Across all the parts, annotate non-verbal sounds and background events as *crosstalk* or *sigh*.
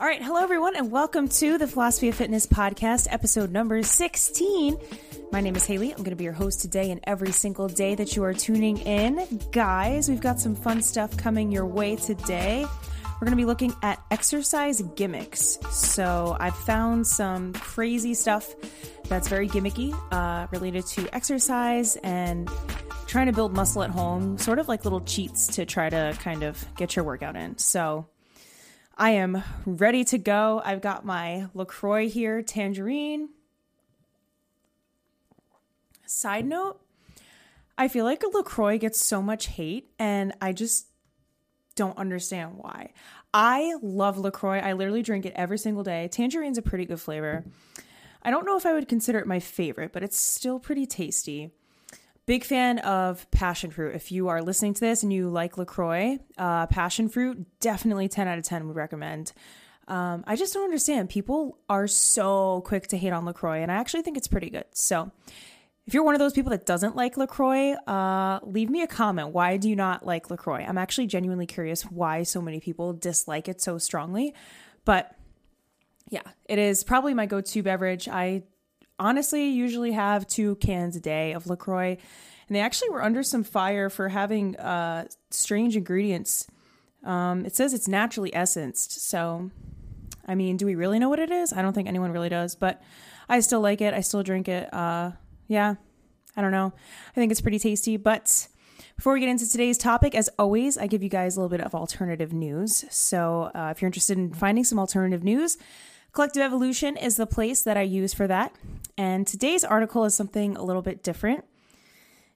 All right, hello everyone, and welcome to the Philosophy of Fitness podcast, episode number 16. My name is Haley. I'm going to be your host today and every single day that you are tuning in. Guys, we've got some fun stuff coming your way today. We're going to be looking at exercise gimmicks. So, I've found some crazy stuff that's very gimmicky uh, related to exercise and trying to build muscle at home, sort of like little cheats to try to kind of get your workout in. So, I am ready to go. I've got my LaCroix here, tangerine. Side note, I feel like LaCroix gets so much hate, and I just don't understand why. I love LaCroix. I literally drink it every single day. Tangerine's a pretty good flavor. I don't know if I would consider it my favorite, but it's still pretty tasty. Big fan of passion fruit. If you are listening to this and you like LaCroix, uh, passion fruit, definitely 10 out of 10 would recommend. Um, I just don't understand. People are so quick to hate on LaCroix, and I actually think it's pretty good. So, if you're one of those people that doesn't like LaCroix, uh, leave me a comment. Why do you not like LaCroix? I'm actually genuinely curious why so many people dislike it so strongly. But yeah, it is probably my go to beverage. I honestly usually have two cans a day of LaCroix. And they actually were under some fire for having uh, strange ingredients. Um, it says it's naturally essenced. So, I mean, do we really know what it is? I don't think anyone really does, but I still like it. I still drink it. Uh, yeah, I don't know. I think it's pretty tasty. But before we get into today's topic, as always, I give you guys a little bit of alternative news. So uh, if you're interested in finding some alternative news, Collective Evolution is the place that I use for that. And today's article is something a little bit different.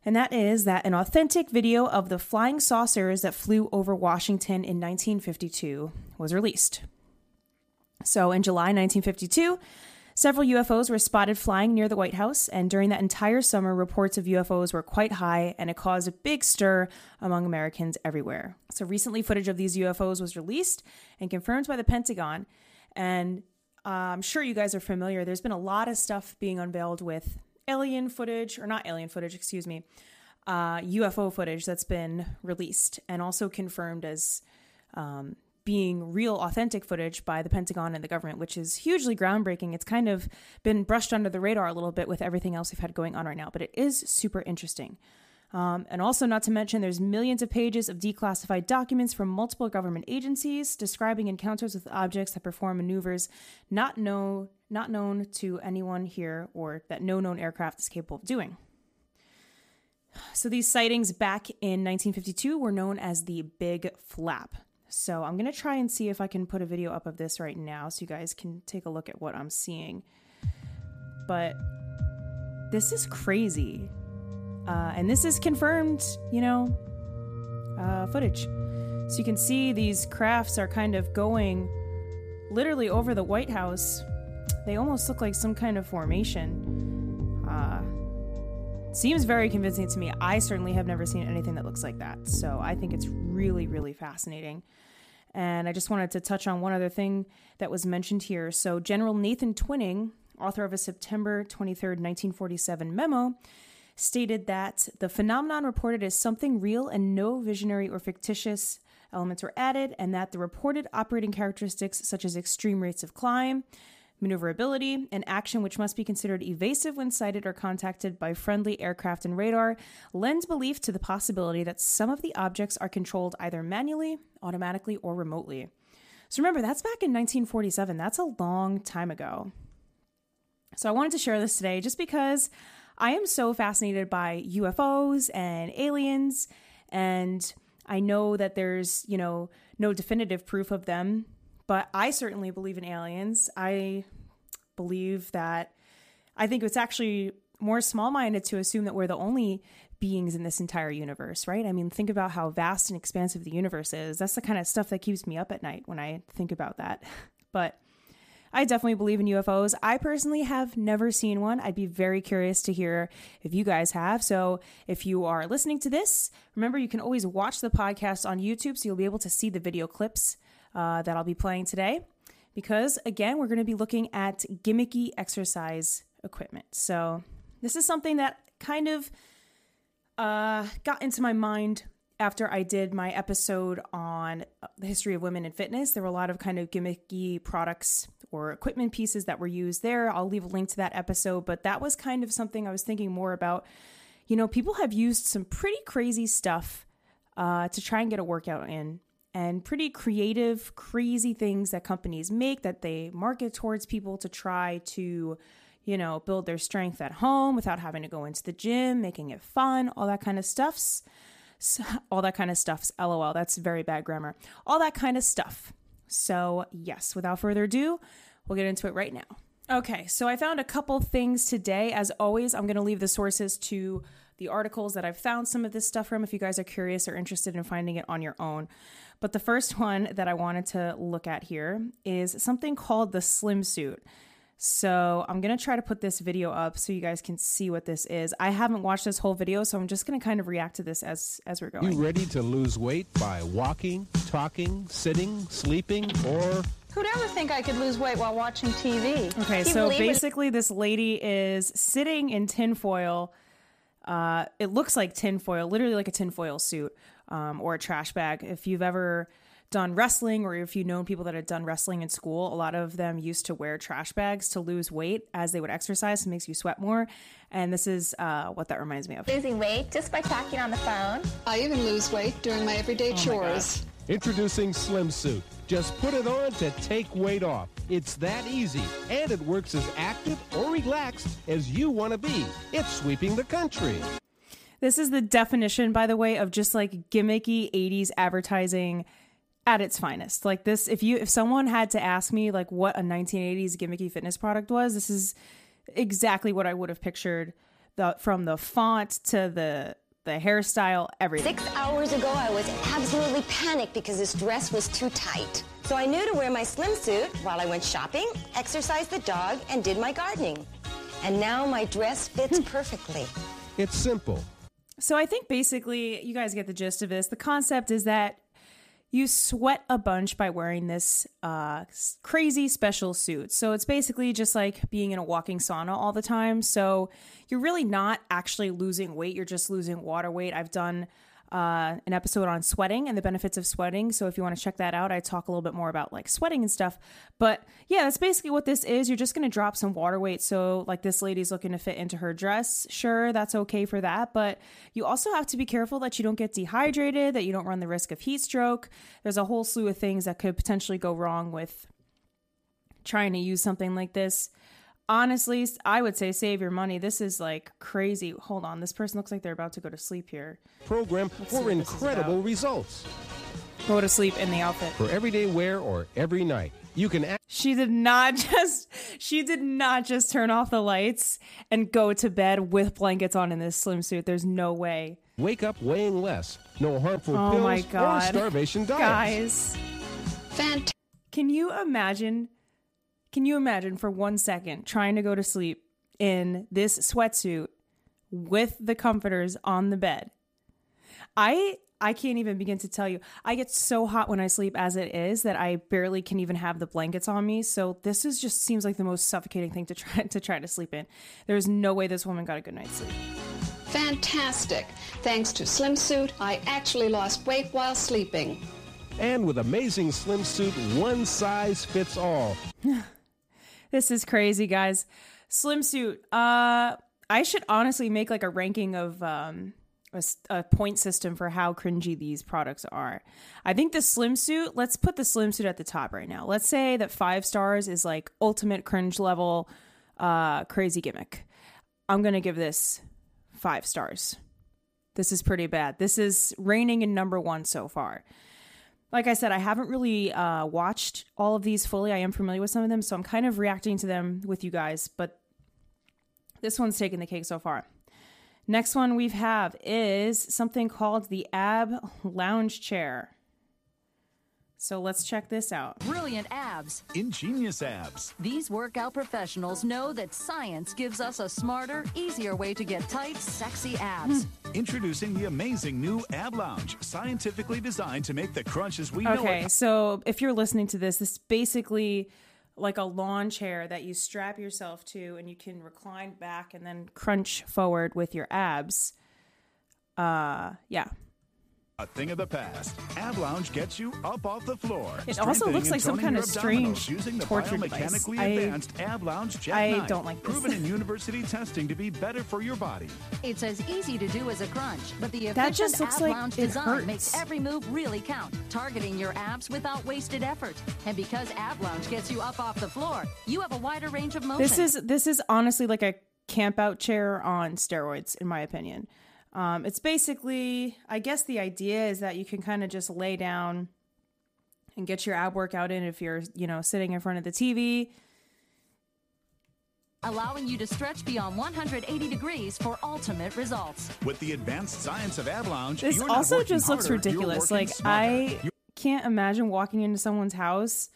And that is that an authentic video of the flying saucers that flew over Washington in 1952 was released. So in July 1952, Several UFOs were spotted flying near the White House, and during that entire summer, reports of UFOs were quite high, and it caused a big stir among Americans everywhere. So, recently, footage of these UFOs was released and confirmed by the Pentagon. And uh, I'm sure you guys are familiar. There's been a lot of stuff being unveiled with alien footage, or not alien footage, excuse me, uh, UFO footage that's been released and also confirmed as um, being real authentic footage by the Pentagon and the government, which is hugely groundbreaking. It's kind of been brushed under the radar a little bit with everything else we've had going on right now, but it is super interesting. Um, and also, not to mention, there's millions of pages of declassified documents from multiple government agencies describing encounters with objects that perform maneuvers not know not known to anyone here or that no known aircraft is capable of doing. So these sightings back in 1952 were known as the Big Flap. So I'm going to try and see if I can put a video up of this right now so you guys can take a look at what I'm seeing. But this is crazy. Uh, and this is confirmed, you know, uh, footage. So you can see these crafts are kind of going literally over the White House. They almost look like some kind of formation. Uh, seems very convincing to me. I certainly have never seen anything that looks like that. So I think it's really, really fascinating. And I just wanted to touch on one other thing that was mentioned here. So, General Nathan Twining, author of a September 23rd, 1947 memo, stated that the phenomenon reported is something real and no visionary or fictitious elements were added, and that the reported operating characteristics, such as extreme rates of climb, maneuverability, and action which must be considered evasive when sighted or contacted by friendly aircraft and radar, lends belief to the possibility that some of the objects are controlled either manually, automatically, or remotely. So remember, that's back in 1947. That's a long time ago. So I wanted to share this today just because I am so fascinated by UFOs and aliens, and I know that there's, you know, no definitive proof of them but I certainly believe in aliens. I believe that I think it's actually more small minded to assume that we're the only beings in this entire universe, right? I mean, think about how vast and expansive the universe is. That's the kind of stuff that keeps me up at night when I think about that. *laughs* But I definitely believe in UFOs. I personally have never seen one. I'd be very curious to hear if you guys have. So if you are listening to this, remember you can always watch the podcast on YouTube so you'll be able to see the video clips uh, that I'll be playing today. Because again, we're going to be looking at gimmicky exercise equipment. So, this is something that kind of uh, got into my mind after I did my episode on uh, the history of women in fitness, there were a lot of kind of gimmicky products or equipment pieces that were used there. I'll leave a link to that episode, but that was kind of something I was thinking more about. You know, people have used some pretty crazy stuff uh, to try and get a workout in, and pretty creative, crazy things that companies make that they market towards people to try to, you know, build their strength at home without having to go into the gym, making it fun, all that kind of stuffs *laughs* all that kind of stuff. LOL. That's very bad grammar. All that kind of stuff. So, yes, without further ado, we'll get into it right now. Okay, so I found a couple things today. As always, I'm going to leave the sources to the articles that I've found some of this stuff from if you guys are curious or interested in finding it on your own. But the first one that I wanted to look at here is something called the slim suit. So I'm going to try to put this video up so you guys can see what this is. I haven't watched this whole video, so I'm just going to kind of react to this as as we're going. You ready to lose weight by walking, talking, sitting, sleeping, or Who'd ever think I could lose weight while watching TV? Okay, so basically, this lady is sitting in tinfoil. Uh, it looks like tinfoil, literally like a tinfoil suit um, or a trash bag. If you've ever done wrestling or if you've known people that had done wrestling in school, a lot of them used to wear trash bags to lose weight as they would exercise. It makes you sweat more. And this is uh, what that reminds me of. Losing weight just by talking on the phone. I even lose weight during my everyday oh chores. My Introducing Slim Suit. Just put it on to take weight off. It's that easy, and it works as active or relaxed as you want to be. It's sweeping the country. This is the definition, by the way, of just like gimmicky 80s advertising at its finest. Like this, if you if someone had to ask me like what a 1980s gimmicky fitness product was, this is exactly what I would have pictured. The from the font to the the hairstyle, everything. Six hours ago, I was absolutely panicked because this dress was too tight. So I knew to wear my swimsuit while I went shopping, exercised the dog, and did my gardening. And now my dress fits hmm. perfectly. It's simple. So I think basically you guys get the gist of this. The concept is that you sweat a bunch by wearing this uh, crazy special suit. So it's basically just like being in a walking sauna all the time. So you're really not actually losing weight, you're just losing water weight. I've done uh, an episode on sweating and the benefits of sweating. So if you want to check that out, I talk a little bit more about like sweating and stuff. But yeah, that's basically what this is. You're just going to drop some water weight. So like this lady's looking to fit into her dress. Sure, that's okay for that. But you also have to be careful that you don't get dehydrated, that you don't run the risk of heat stroke. There's a whole slew of things that could potentially go wrong with trying to use something like this honestly, I would say save your money. This is like crazy. Hold on, this person looks like they're about to go to sleep here. Program for incredible results. Go to sleep in the outfit for everyday wear or every night. You can. Act- she did not *laughs* just. She did not just turn off the lights and go to bed with blankets on in this swimsuit. There's no way. Wake up weighing less. No harmful oh pills my God. or starvation diets. Guys, fantastic. Can you imagine can you imagine for one second trying to go to sleep in this sweatsuit with the comforters on the bed? I I can't even begin to tell you. I get so hot when I sleep as it is that I barely can even have the blankets on me. So this is just seems like the most suffocating thing to try *laughs* to try to sleep in. There's no way this woman got a good night's sleep. Fantastic. Thanks to Slim Suit, I actually lost weight while sleeping. And with amazing Slim Suit, one size fits all. *laughs* This is crazy, guys. Slimsuit. Uh, I should honestly make like a ranking of um, a, a, point system for how cringy these products are. I think the swimsuit, let's put the swimsuit at the top right now. Let's say that five stars is like ultimate cringe level, uh, crazy gimmick. I'm going to give this five stars. This is pretty bad. This is reigning in number one so far like I said, I haven't really uh, watched all of these fully. I am familiar with some of them, so I'm kind of reacting to them with you guys. But this one's taking the cake so far. Next one we have is something called the Ab Lounge Chair. So let's check this out. Brilliant abs. Ingenious abs. These workout professionals know that science gives us a smarter, easier way to get tight, sexy abs. Introducing the amazing new Ab Lounge, scientifically designed to make the crunches we know. Okay, so if you're listening to this, this is basically like a lawn chair that you strap yourself to and you can recline back and then crunch forward with your abs. Uh, yeah, a thing of the past. Ab Lounge gets you up off the floor. It also looks like some kind of abdominals strange using the torture device. biomechanically I- advanced Ab Lounge Jet I 9, don't like this. Proven in *laughs* university testing to be better for your body. It's as easy to do as a crunch, but the That efficient just looks ab like lounge design hurts. makes every move really count, targeting your abs without wasted effort. And because ab lounge gets you up off the floor, you have a wider range of motion. This is this is honestly like a camp out chair on steroids, in my opinion. Um, it's basically, I guess the idea is that you can kind of just lay down and get your ab workout in if you're, you know, sitting in front of the TV. allowing you to stretch beyond 180 degrees for ultimate results. With the advanced science of Ab Lounge, This you're also working just looks harder, you're ridiculous. Like smarter. I You- can't imagine walking into someone's house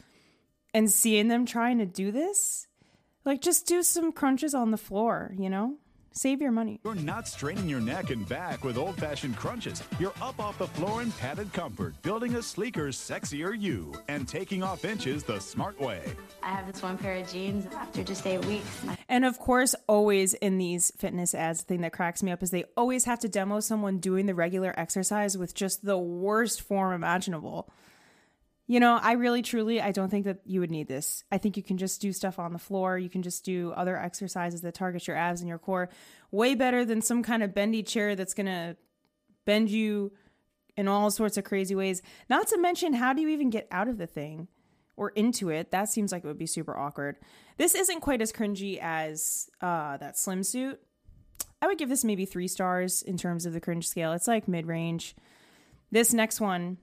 and seeing them trying to do this. Like just do some crunches on the floor, you know? Save your money. You're not straining your neck and back with old fashioned crunches. You're up off the floor in padded comfort, building a sleeker, sexier you, and taking off inches the smart way. I have this one pair of jeans after just eight weeks. And of course, always in these fitness ads, the thing that cracks me up is they always have to demo someone doing the regular exercise with just the worst form imaginable. You know, I really truly I don't think that you would need this. I think you can just do stuff on the floor. You can just do other exercises that target your abs and your core way better than some kind of bendy chair that's going to bend you in all sorts of crazy ways. Not to mention how do you even get out of the thing? or into it, that seems like it would be super awkward. This isn't quite as cringy as uh, that slim suit. I would give this maybe three stars in terms of the cringe scale. It's like mid range. This next one,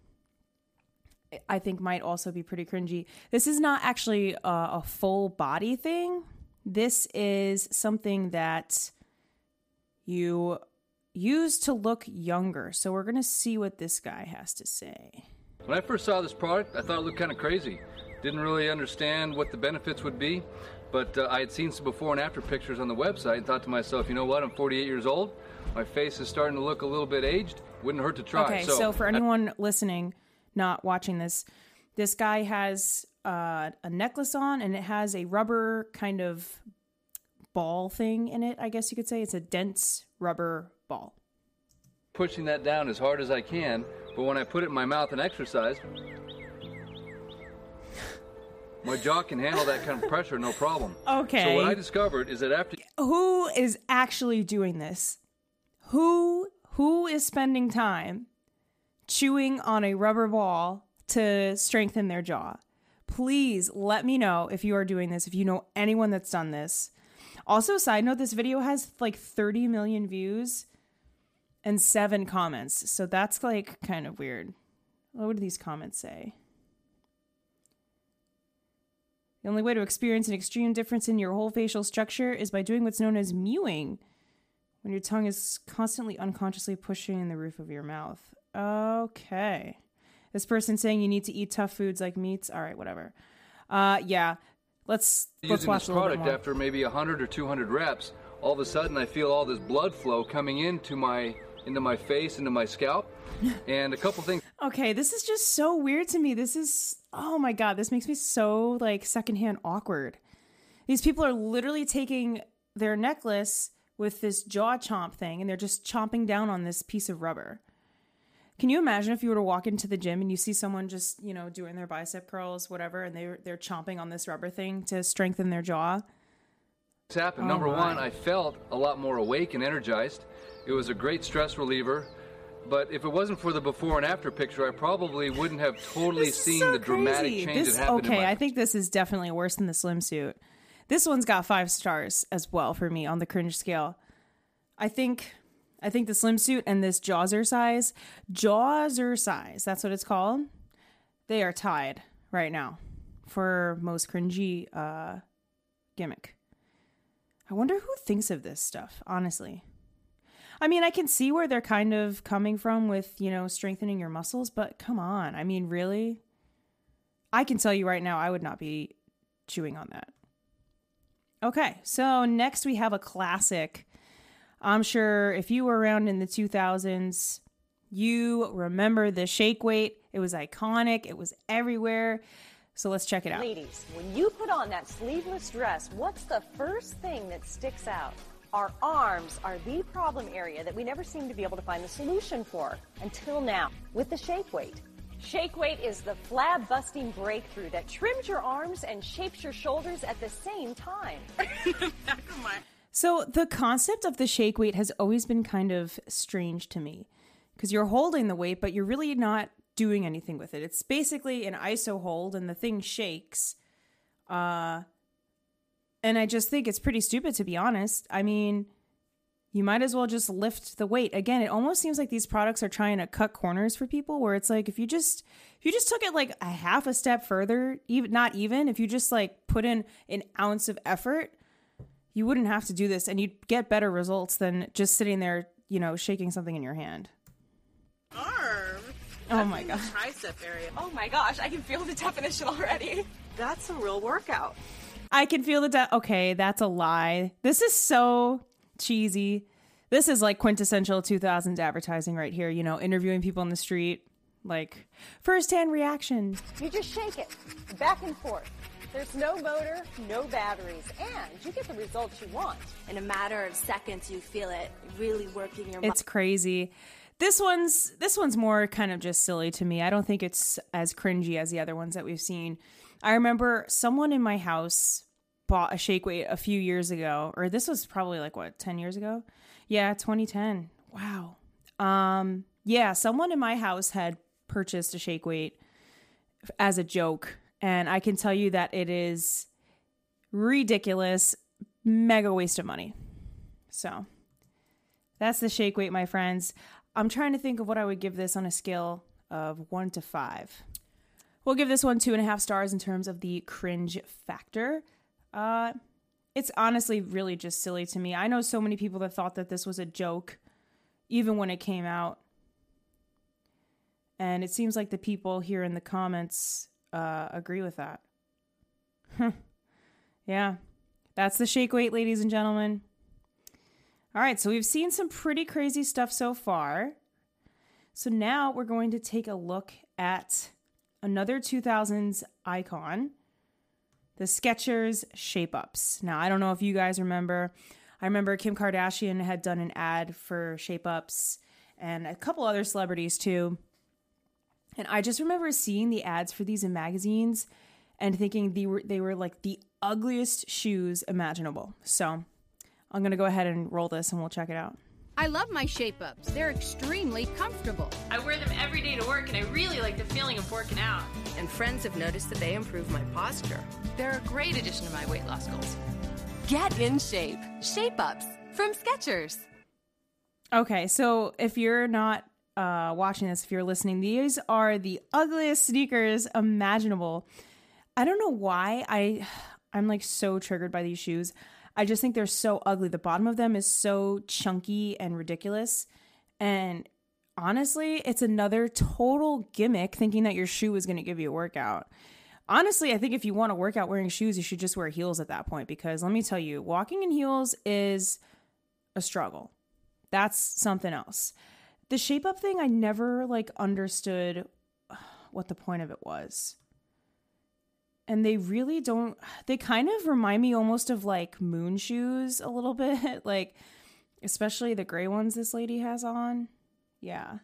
I think, might also be pretty cringy. This is not actually a, a full body thing. This is something that you use to look younger. So we're going to see what this guy has to say. When I first saw this product, I thought it looked kind of crazy. Didn't really understand what the benefits would be, but uh, I had seen some before and after pictures on the website and thought to myself, you know what? I'm 48 years old. My face is starting to look a little bit aged. Wouldn't hurt to try. Okay, so, for anyone listening, not watching this, this guy has uh, a necklace on and it has a rubber kind of ball thing in it, I guess you could say. It's a dense rubber ball. pushing that down as hard as I can, but when I put it in my mouth and exercise, my jaw can handle that kind of pressure no problem. Okay. So what I discovered is that after Who is actually doing this? Who who is spending time chewing on a rubber ball to strengthen their jaw? Please let me know if you are doing this, if you know anyone that's done this. Also, side note, this video has like 30 million views and seven comments. So that's like kind of weird. What would these comments say? The only way to experience an extreme difference in your whole facial structure is by doing what's known as mewing, when your tongue is constantly unconsciously pushing the roof of your mouth. Okay. This person saying you need to eat tough foods like meats. All right, whatever. Uh, yeah. Let's let's using watch this a little bit product more. after maybe 100 or 200 reps, all of a sudden I feel all this blood flow coming into my into my face, into my scalp, *laughs* and a couple things Okay, this is just so weird to me. This is oh my god, this makes me so like secondhand awkward. These people are literally taking their necklace with this jaw chomp thing and they're just chomping down on this piece of rubber. Can you imagine if you were to walk into the gym and you see someone just, you know, doing their bicep curls, whatever, and they're they're chomping on this rubber thing to strengthen their jaw? This happened. Oh Number my. one, I felt a lot more awake and energized. It was a great stress reliever. But if it wasn't for the before and after picture, I probably wouldn't have totally seen so the dramatic change This- that happened Okay, in my I think this is definitely worse than the swimsuit. This one's got five stars as well for me on the cringe scale. I think, I think the swimsuit and this Jawzrsize, Jawser size, that's what it's called. They are tied right now for most cringy uh, gimmick. I wonder who thinks of this stuff. Honestly, I mean, I can see where they're kind of coming from with, you know, strengthening your muscles, but come on. I mean, really? I can tell you right now, I would not be chewing on that. Okay, so next we have a classic. I'm sure if you were around in the 2000s, you remember the shake weight. It was iconic, it was everywhere. So let's check it out. Ladies, when you put on that sleeveless dress, what's the first thing that sticks out? Our arms are the problem area that we never seem to be able to find the solution for until now with the Shake Weight. Shake Weight is the flab busting breakthrough that trims your arms and shapes your shoulders at the same time. *laughs* *laughs* So the concept of the shake weight has always been kind of strange to me because you're holding the weight, but you're really not doing anything with it. It's basically an ISO hold and the thing shakes. Uh, and I just think it's pretty stupid to be honest. I mean, you might as well just lift the weight. Again, it almost seems like these products are trying to cut corners for people where it's like if you just if you just took it like a half a step further, even not even, if you just like put in an ounce of effort, you wouldn't have to do this and you'd get better results than just sitting there, you know, shaking something in your hand. Arm. Oh my god. Tricep area. Oh my gosh, I can feel the definition already. That's a real workout. I can feel the de- okay, that's a lie. This is so cheesy. This is like quintessential 2000s advertising right here, you know, interviewing people in the street, like first-hand reaction. You just shake it back and forth. There's no motor, no batteries, and you get the results you want. In a matter of seconds, you feel it really working your It's crazy. This one's this one's more kind of just silly to me. I don't think it's as cringy as the other ones that we've seen. I remember someone in my house bought a shake weight a few years ago, or this was probably like what, 10 years ago? Yeah, 2010. Wow. Um, yeah, someone in my house had purchased a shake weight as a joke, and I can tell you that it is ridiculous, mega waste of money. So, that's the shake weight, my friends. I'm trying to think of what I would give this on a scale of one to five. We'll give this one two and a half stars in terms of the cringe factor. Uh, it's honestly really just silly to me. I know so many people that thought that this was a joke, even when it came out. And it seems like the people here in the comments uh, agree with that. *laughs* yeah, that's the shake weight, ladies and gentlemen. All right, so we've seen some pretty crazy stuff so far. So now we're going to take a look at another 2000s icon, the Skechers Shape Ups. Now, I don't know if you guys remember. I remember Kim Kardashian had done an ad for Shape Ups and a couple other celebrities too. And I just remember seeing the ads for these in magazines and thinking they were they were like the ugliest shoes imaginable. So, I'm going to go ahead and roll this and we'll check it out. I love my shape ups. They're extremely comfortable. I wear them every day to work and I really like the feeling of working out. And friends have noticed that they improve my posture. They're a great addition to my weight loss goals. Get in shape. Shape ups from Skechers. Okay, so if you're not uh, watching this, if you're listening, these are the ugliest sneakers imaginable. I don't know why I *sighs* I'm like so triggered by these shoes. I just think they're so ugly. The bottom of them is so chunky and ridiculous. And honestly, it's another total gimmick thinking that your shoe is going to give you a workout. Honestly, I think if you want to work out wearing shoes, you should just wear heels at that point because let me tell you, walking in heels is a struggle. That's something else. The shape up thing, I never like understood *sighs* what the point of it was. And they really don't *sighs* they kind of remind me almost of like moon shoes a little *laughs* bit like especially the gray ones this lady has on. Yeah.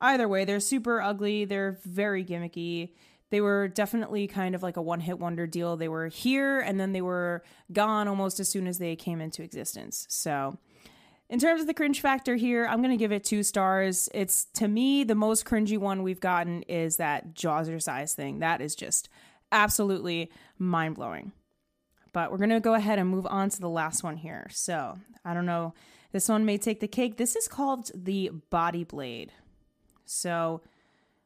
Either way they're super ugly they're very gimmicky. They were definitely kind of like a one hit wonder deal. They were here and then they were gone almost as soon as they came into existence. So in terms of the cringe factor here, I'm going to give it two stars. It's to me the most cringy one we've gotten is that Jawzrsize thing. That is just absolutely mind blowing. But we're going to go ahead and move on to the last one here. So I don't know. This one may take the cake. This is called the Body Blade. So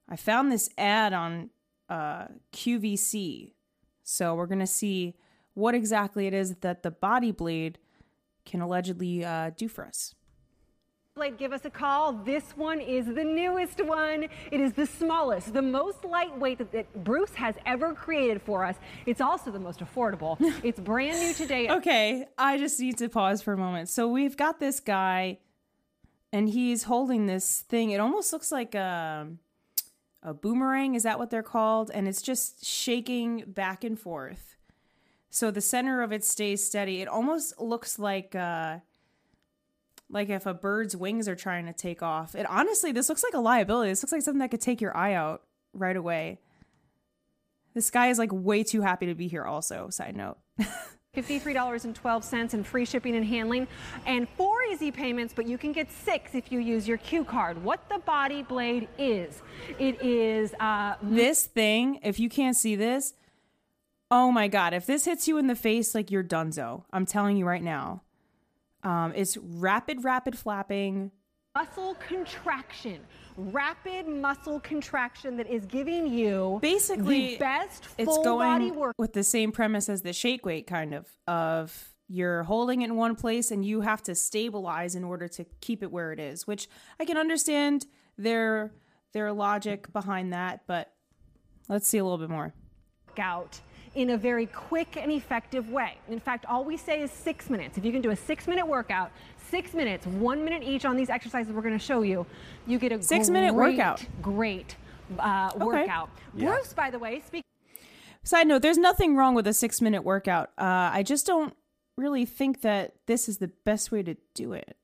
I found this ad on uh, QVC. So we're going to see what exactly it is that the Body Blade can allegedly uh, do for us. Give us a call. This one is the newest one. It is the smallest, the most lightweight that, that Bruce has ever created for us. It's also the most affordable. *laughs* it's brand new today. okay, I just need to pause for a moment. So we've got this guy, and he's holding this thing. It almost looks like a, a boomerang. Is that what they're called? And it's just shaking back and forth. So the center of it stays steady. It almost looks like uh like if a bird's wings are trying to take off. It honestly, this looks like a liability. This looks like something that could take your eye out right away. This guy is like way too happy to be here also, side note. *laughs* $53.12 in free shipping and handling and four easy payments, but you can get six if you use your Q card. What the Body Blade is, it is uh, this thing, if you can't see this, oh my God, if this hits you in the face, like you're donezo. I'm telling you right now. Um, it's rapid, rapid flapping. muscle contraction. Rapid muscle contraction that is giving you Basically, the best full it's going body work. with the same premise as the shake weight, kind of, of you're holding it in one place and you have to stabilize in order to keep it where it is, which I can understand their their logic behind that, but let's see a little bit more. out in a very quick and effective way. In fact, all we say is six minutes. If you can do a six minute workout, six minutes, one minute each on these exercises we're going to show you, you get a Six-minute workout. Great uh, workout. Yeah. Bruce, by the way, speaking. Side note, there's nothing wrong with a six minute workout. Uh, I just don't really think that this is the best way to do it.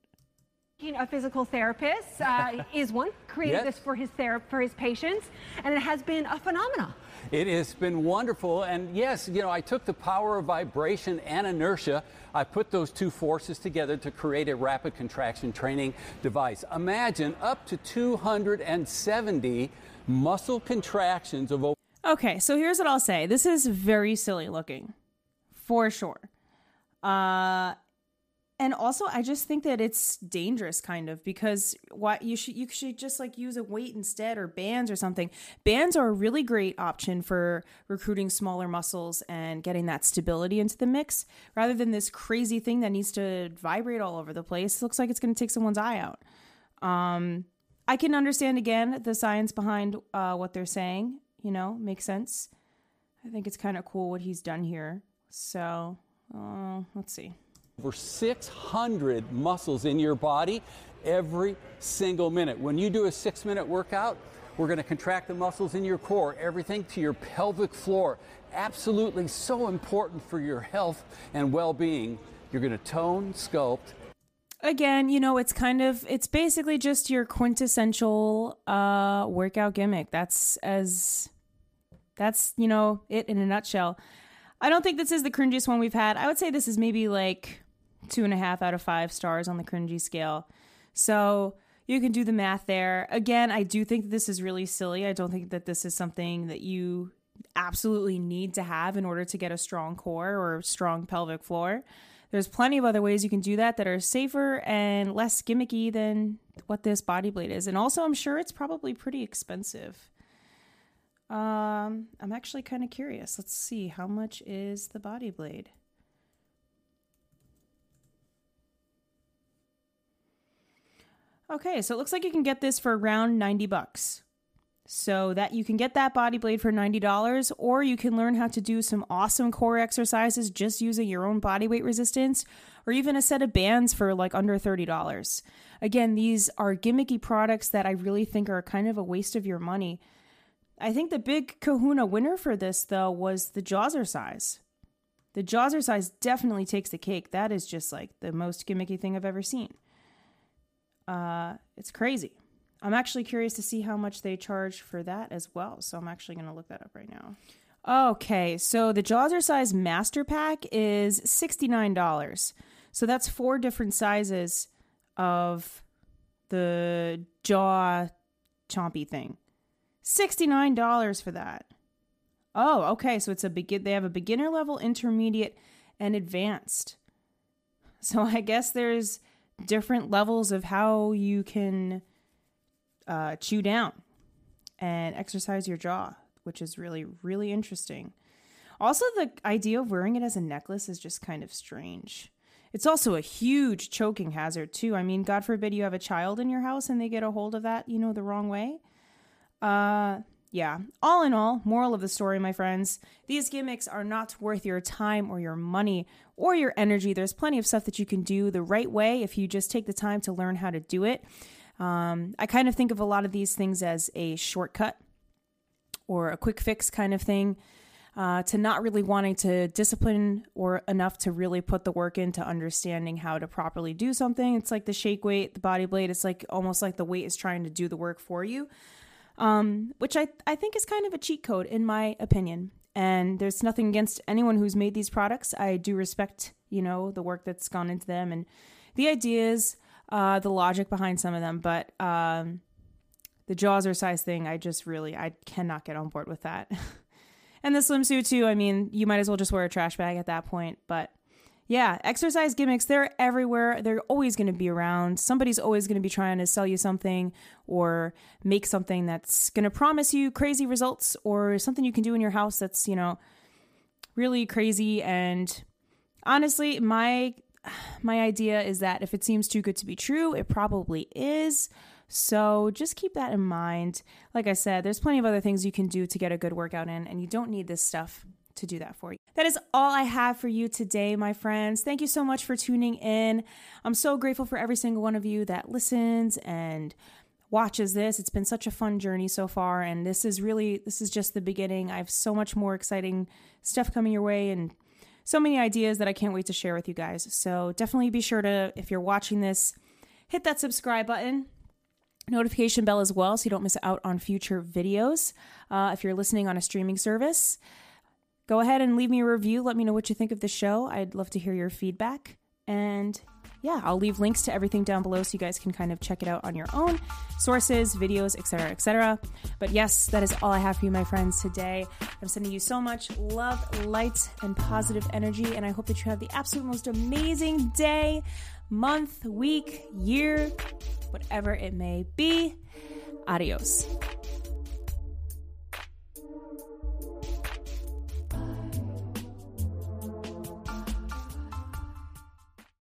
A physical therapist uh, *laughs* is one created Yes. this for his ther- for his patients, and it has been a phenomenon. It has been wonderful. And yes, you know, I took the power of vibration and inertia. I put those two forces together to create a rapid contraction training device. Imagine up to 270 muscle contractions of over. Okay, so here's what I'll say. This is very silly looking, for sure. Uh, and also, I just think that it's dangerous, kind of, because what you should you should just like use a weight instead or bands or something. Bands are a really great option for recruiting smaller muscles and getting that stability into the mix, rather than this crazy thing that needs to vibrate all over the place. looks like it's going to take someone's eye out. Um, I can understand again the science behind uh, what they're saying. You know, makes sense. I think it's kind of cool what he's done here. So, uh, let's see. Over 600 muscles in your body every single minute. When you do a six minute workout, we're going to contract the muscles in your core, everything to your pelvic floor. Absolutely so important for your health and well being. You're going to tone, sculpt, Again, you know, it's kind of it's basically just your quintessential uh workout gimmick. That's as that's, you know, it in a nutshell. I don't think this is the cringiest one we've had. I would say this is maybe like two and a half out of five stars on the cringy scale. So you can do the math there. Again, I do think that this is really silly. I don't think that this is something that you absolutely need to have in order to get a strong core or strong pelvic floor. There's plenty of other ways you can do that that are safer and less gimmicky than what this body blade is. And also, I'm sure it's probably pretty expensive. Um, I'm actually kind of curious. Let's see how much is the body blade. Okay, so it looks like you can get this for around 90 bucks. So that you can get that body blade for $90 or you can learn how to do some awesome core exercises just using your own body weight resistance or even a set of bands for like under $30. Again, these are gimmicky products that I really think are kind of a waste of your money. I think the big kahuna winner for this though was the Jawzrsize. The Jawzrsize definitely takes the cake. That is just like the most gimmicky thing I've ever seen. Uh, it's crazy. I'm actually curious to see how much they charge for that as well. So I'm actually going to look that up right now. Okay, so the Jawzrsize Master Pack is $69. So that's four different sizes of the jaw chompy thing. $69 for that. Oh, okay. So it's a begin they have a beginner level, intermediate, and advanced. So *laughs* I guess there's different levels of how you can uh, chew down and exercise your jaw, which is really, really interesting. Also, the idea of wearing it as a necklace is just kind of strange. It's also a huge choking hazard, too. I mean, God forbid you have a child in your house and they get a hold of that, you know, the wrong way. Uh, yeah. All in all, moral of the story, my friends, these gimmicks are not worth your time or your money or your energy. There's plenty of stuff that you can do the right way if you just take the time to learn how to do it. Um, I kind of think of a lot of these things as a shortcut or a quick fix kind of thing. uh, to not really wanting to discipline or enough to really put the work into understanding how to properly do something. It's like the shake weight, the body blade. It's like almost like the weight is trying to do the work for you, um, which I, I think is kind of a cheat code, in my opinion. And there's nothing against anyone who's made these products. I do respect, you know, the work that's gone into them and the ideas, uh, the logic behind some of them. But um, the Jawzrsize thing, I just really, I cannot get on board with that. *laughs* and the swimsuit too. I mean, you might as well just wear a trash bag at that point. But yeah, exercise gimmicks, they're everywhere. They're always going to be around. Somebody's always going to be trying to sell you something or make something that's going to promise you crazy results or something you can do in your house that's, you know, really crazy and honestly, my my idea is that if it seems too good to be true, it probably is. So just keep that in mind. Like I said, there's plenty of other things you can do to get a good workout in, and you don't need this stuff to do that for you. That is all I have for you today, my friends. Thank you so much for tuning in. I'm so grateful for every single one of you that listens and watches this. It's been such a fun journey so far and this is really this is just the beginning. I have so much more exciting stuff coming your way and so many ideas that I can't wait to share with you guys. So definitely be sure to if you're watching this, hit that subscribe button notification bell as well so you don't miss out on future videos. Uh, if you're listening on a streaming service, go ahead and leave me a review. Let me know what you think of the show. I'd love to hear your feedback. And yeah, I'll leave links to everything down below so you guys can kind of check it out on your own sources, videos, etc., etc. But yes, that is all I have for you, my friends, today. I'm sending you so much love, light, and positive energy, and I hope that you have the absolute most amazing day, month, week, year, whatever it may be. Adios.